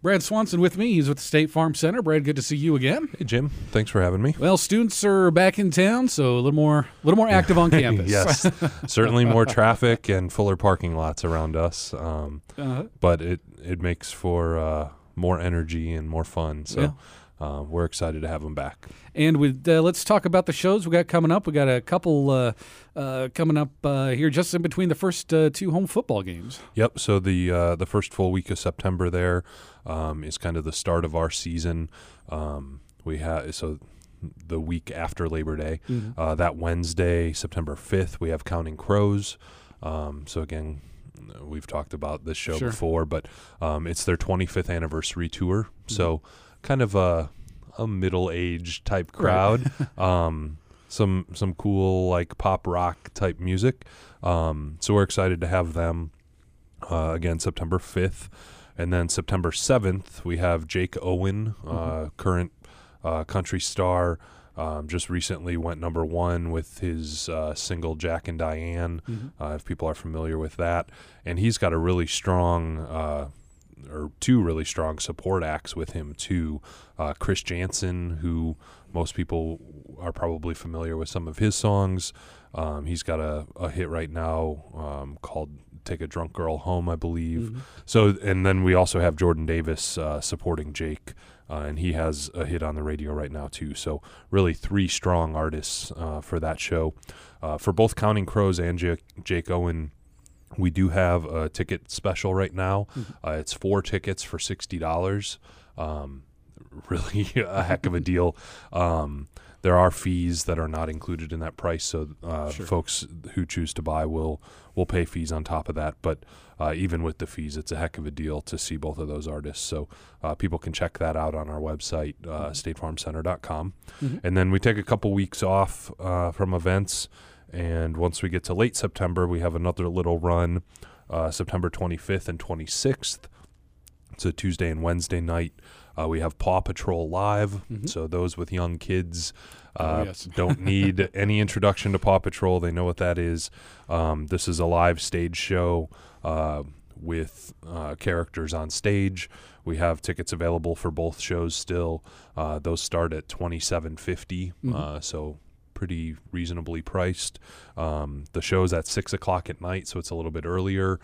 Brad Swanson with me. He's with the State Farm Center. Brad, good to see you again. Hey Jim, thanks for having me. Well, students are back in town, so a little more, a little more active on campus. yes, certainly more traffic and fuller parking lots around us, um, Uh, but it it makes for uh, more energy and more fun. So uh, we're excited to have them back. and with uh, let's talk about the shows we got coming up. We got a couple uh, uh, coming up uh, here just in between the first uh, two home football games. Yep. So the uh, the first full week of September there um, is kind of the start of our season. Um, we have so the week after Labor Day, uh, that Wednesday, September fifth, we have Counting Crows. Um, so again, we've talked about this show Sure. before, but um, it's their 25th anniversary tour. So kind of a a middle aged type crowd. um, some some cool like pop rock type music. Um, so we're excited to have them uh, again September 5th. And then September 7th, we have Jake Owen, uh, current uh, country star. Um, just recently went number one with his uh, single Jack and Diane, uh, if people are familiar with that. And he's got a really strong, uh, or two really strong support acts with him, too. Uh, Chris Janson, who most people are probably familiar with some of his songs. Um, he's got a, a hit right now um, called Take a Drunk Girl Home, I believe. So, and then we also have Jordan Davis uh, supporting Jake, uh, and he has a hit on the radio right now, too. So, really, three strong artists uh, for that show. Uh, for both Counting Crows and Jake, Jake Owen, we do have a ticket special right now. Uh, it's four tickets for $60. Um, really a heck of a deal. Um, there are fees that are not included in that price, so uh, Sure. folks who choose to buy will will pay fees on top of that. But uh, even with the fees, it's a heck of a deal to see both of those artists. So uh, people can check that out on our website, uh, statefarmcenter.com. And then we take a couple weeks off uh, from events, and once we get to late September, we have another little run, uh, September 25th and 26th. It's a Tuesday and Wednesday night. Uh, we have Paw Patrol live, so those with young kids uh, Mm-hmm. Oh, yes. don't need any introduction to Paw Patrol. They know what that is. Um, this is a live stage show uh, with uh, characters on stage. We have tickets available for both shows still. Uh, those start at twenty seven uh, so pretty reasonably priced. Um, the show's at six o'clock at night, so it's a little bit earlier.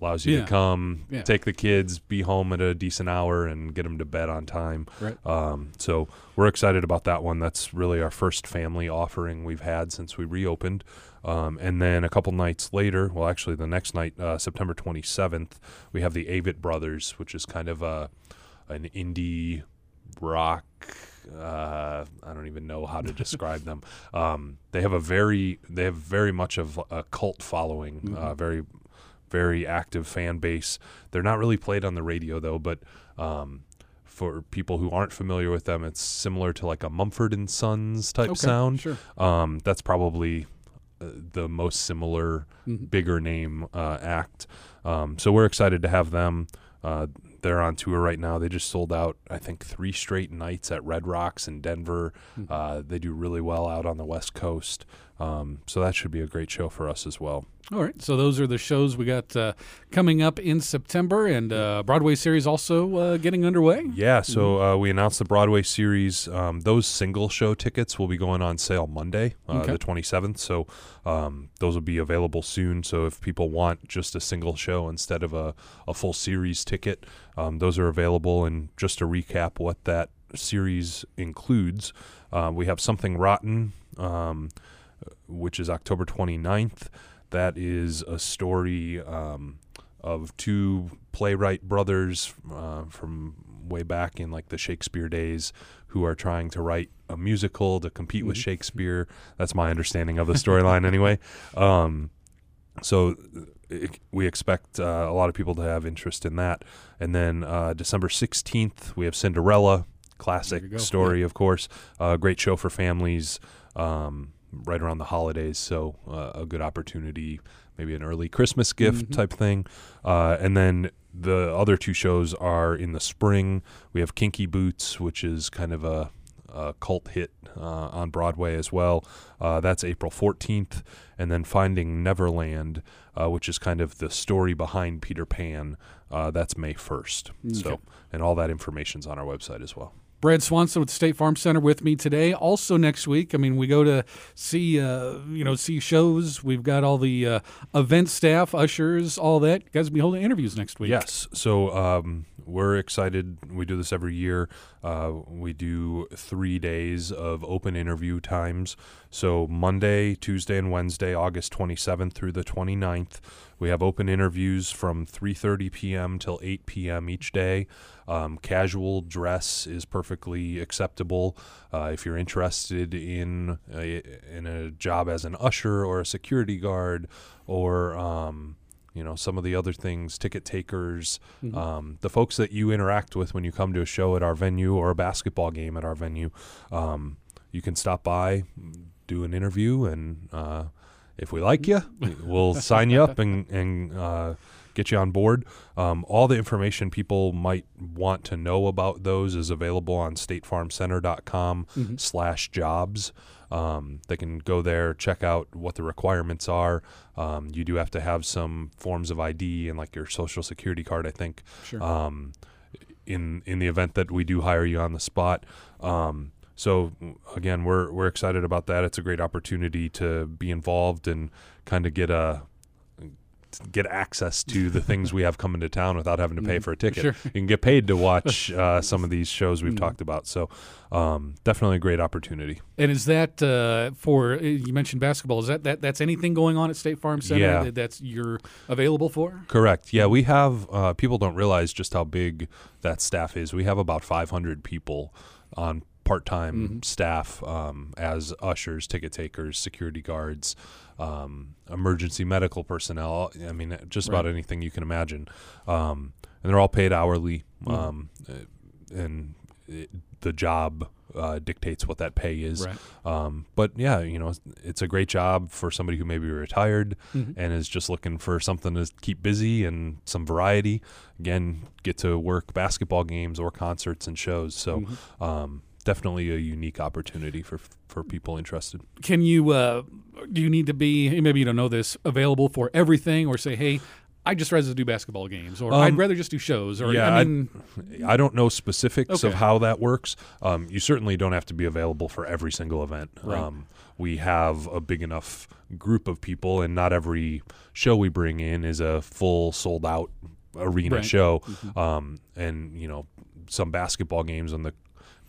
Allows you Yeah. to come, Yeah. take the kids, be home at a decent hour, and get them to bed on time. Right. Um, so we're excited about that one. That's really our first family offering we've had since we reopened. Um, and then a couple nights later, well, actually the next night, uh, September 27th, we have the Avett Brothers, which is kind of a an indie rock. Uh, I don't even know how to describe them. Um, they have a very, they have very much of a cult following. Uh, very, very active fan base. They're not really played on the radio though, but um, for people who aren't familiar with them, it's similar to like a Mumford and Sons type Okay, sound. sure. Um, that's probably uh, the most similar, Mm-hmm. bigger name uh, act. Um, so we're excited to have them. Uh, they're on tour right now. They just sold out, I think, three straight nights at Red Rocks in Denver. Mm-hmm. Uh, they do really well out on the West Coast. Um, so that should be a great show for us as well. All right, so those are the shows we got uh, coming up in September, and uh, Broadway series also uh, getting underway. Yeah, so uh, we announced the Broadway series. Um, those single show tickets will be going on sale Monday, uh, Okay. the 27th. So um, those will be available soon. So if people want just a single show instead of a, a full series ticket, um, those are available. And just to recap what that series includes, uh, we have Something Rotten, um, which is October 29th. That is a story um, of two playwright brothers uh, from way back in like the Shakespeare days who are trying to write a musical to compete with Shakespeare. That's my understanding of the storyline, anyway. Um, so it, we expect uh, a lot of people to have interest in that. And then uh, December 16th, we have Cinderella, classic story, of course. Uh, great show for families um, right around the holidays. So uh, a good opportunity, maybe an early Christmas gift type thing. Uh, and then the other two shows are in the spring. We have Kinky Boots, which is kind of a a cult hit uh, on Broadway as well. Uh, that's April 14th. And then Finding Neverland, uh, which is kind of the story behind Peter Pan, uh, that's May 1st. So, and all that information's on our website as well. Brad Swanson with the State Farm Center with me today. Also next week, I mean, we go to see uh, you know see shows. We've got all the uh, event staff, ushers, all that. You guys will be holding interviews next week. Yes. So um, we're excited. We do this every year. Uh, we do three days of open interview times. So Monday, Tuesday, and Wednesday, August 27th through the 29th. We have open interviews from 3:30 p.m. till 8 p.m. each day. Um, casual dress is perfectly acceptable. Uh, if you're interested in a, in a job as an usher or a security guard or um, you know some of the other things ticket takers Mm-hmm. um, the folks that you interact with when you come to a show at our venue or a basketball game at our venue um, you can stop by do an interview and uh, if we like you we'll sign you up and, and uh, get you on board. Um, all the information people might want to know about those is available on statefarmcenter.com Mm-hmm. slash jobs. Um, they can go there check out what the requirements are. Um, you do have to have some forms of id and like your social security card i think. Sure. um, in in the event that we do hire you on the spot. Um, so again we're we're excited about that. It's a great opportunity to be involved and kind of get a get access to the things we have coming to town without having to pay for a ticket. Sure. You can get paid to watch uh, some of these shows we've Mhm. talked about. So um, definitely a great opportunity. And is that uh, for you mentioned basketball? Is that, that that's anything going on at State Farm Center Yeah. that that's you're available for? Correct. Yeah, we have uh, people don't realize just how big that staff is. We have about 500 people on part-time Mhm. staff um, as ushers, ticket takers, security guards, um, emergency medical personnel. I mean, just about anything you can imagine. Um, and they're all paid hourly, Mhm. um, uh, and it, the job uh, dictates what that pay is. Right. Um, but yeah, you know, it's, it's a great job for somebody who may be retired Mhm. and is just looking for something to keep busy and some variety. Again, get to work basketball games or concerts and shows. So Mhm. um, definitely a unique opportunity for for people interested. Can you uh, do you need to be maybe you don't know this available for everything or say hey I just rather do basketball games or I'd Um, rather just do shows or yeah, I I- mean I don't know specifics of how that works. Um, you certainly don't have to be available for every single event. Right. Um, we have a big enough group of people, and not every show we bring in is a full sold out arena Right. show. Mhm. Um, and you know, some basketball games on the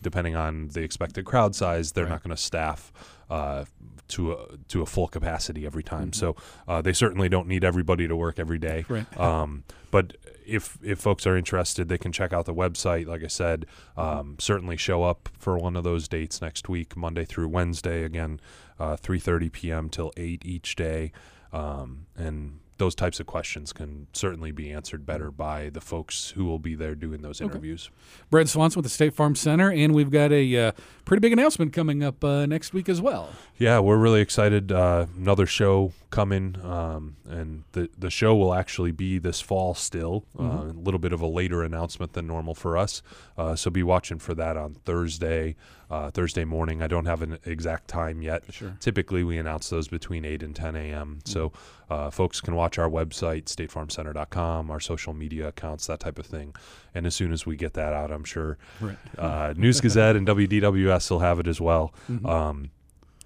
depending on the expected crowd size, they're Right. not going to staff uh, to a to a full capacity every time. Mhm. So uh, they certainly don't need everybody to work every day. right. Um, but if if folks are interested, they can check out the website. Like I said, um, certainly show up for one of those dates next week, Monday through Wednesday. Again, uh, three thirty p.m. till eight each day, um, and those types of questions can certainly be answered better by the folks who will be there doing those Okay. interviews. Brad Swanson with the State Farm Center and we've got a uh, pretty big announcement coming up uh, next week as well. Yeah, we're really excited. Uh, another show coming, um, and the the show will actually be this fall still. Uh, Mhm. a little bit of a later announcement than normal for us, uh, so be watching for that on Thursday, uh, Thursday morning. I don't have an exact time yet. Sure. Typically, we announce those between 8 and 10 a.m. So uh, folks can watch our website, statefarmcenter.com, our social media accounts, that type of thing. And as soon as we get that out, I'm sure Right. uh, News Gazette and WDWS will have it as well. Mhm. Um,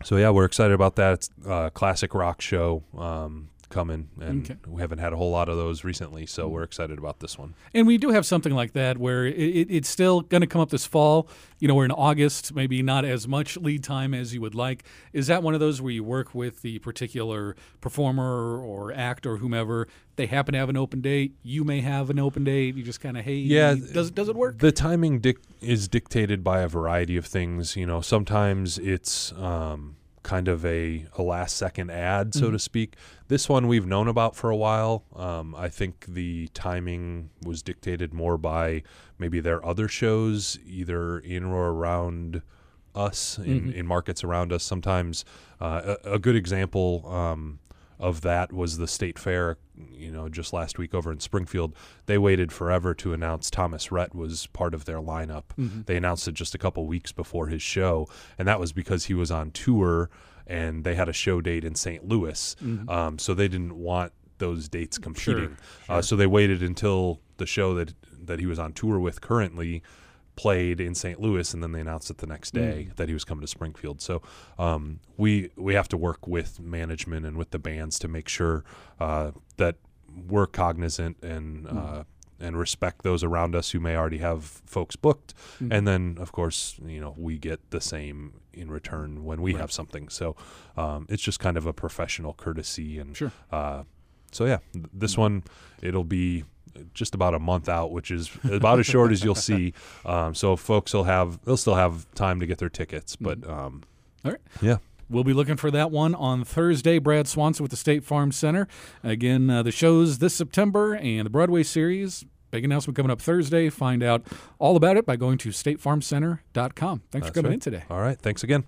so yeah, we're excited about that. It's a classic rock show um, coming, and Okay. we haven't had a whole lot of those recently, so we're excited about this one. And we do have something like that where it, it, it's still going to come up this fall. You know, we're in August, maybe not as much lead time as you would like. Is that one of those where you work with the particular performer or act or whomever? They happen to have an open date. You may have an open date. You just kind of, hey, Yeah, does does it work? The timing dic- is dictated by a variety of things. You know, sometimes it's um, kind of a, a last second ad, so Mhm. to speak. This one we've known about for a while. Um, I think the timing was dictated more by maybe their other shows, either in or around us in, Mhm. in markets around us. Sometimes uh, a, a good example. Um, of that was the state fair you know just last week over in springfield. They waited forever to announce thomas rhett was part of their lineup. They announced it just a couple weeks before his show and that was because he was on tour and they had a show date in st louis. Um, so they didn't want those dates competing. Uh, so they waited until the show that that he was on tour with currently played in St. Louis, and then they announced it the next day that he was coming to Springfield. So um, we we have to work with management and with the bands to make sure uh, that we're cognizant and. Uh, and respect those around us who may already have folks booked, and then of course you know we get the same in return when we have something. So um, it's just kind of a professional courtesy, and Sure. uh, so yeah, th- this one it'll be just about a month out, which is about as short as you'll see. Um, so folks will have they'll still have time to get their tickets, but um, All right. yeah, We'll be looking for that one on Thursday. Brad Swanson with the State Farm Center. Again, uh, the shows this September and the Broadway series. Big announcement coming up Thursday. Find out all about it by going to statefarmcenter.com. Thanks for coming right. in today. All right, thanks again.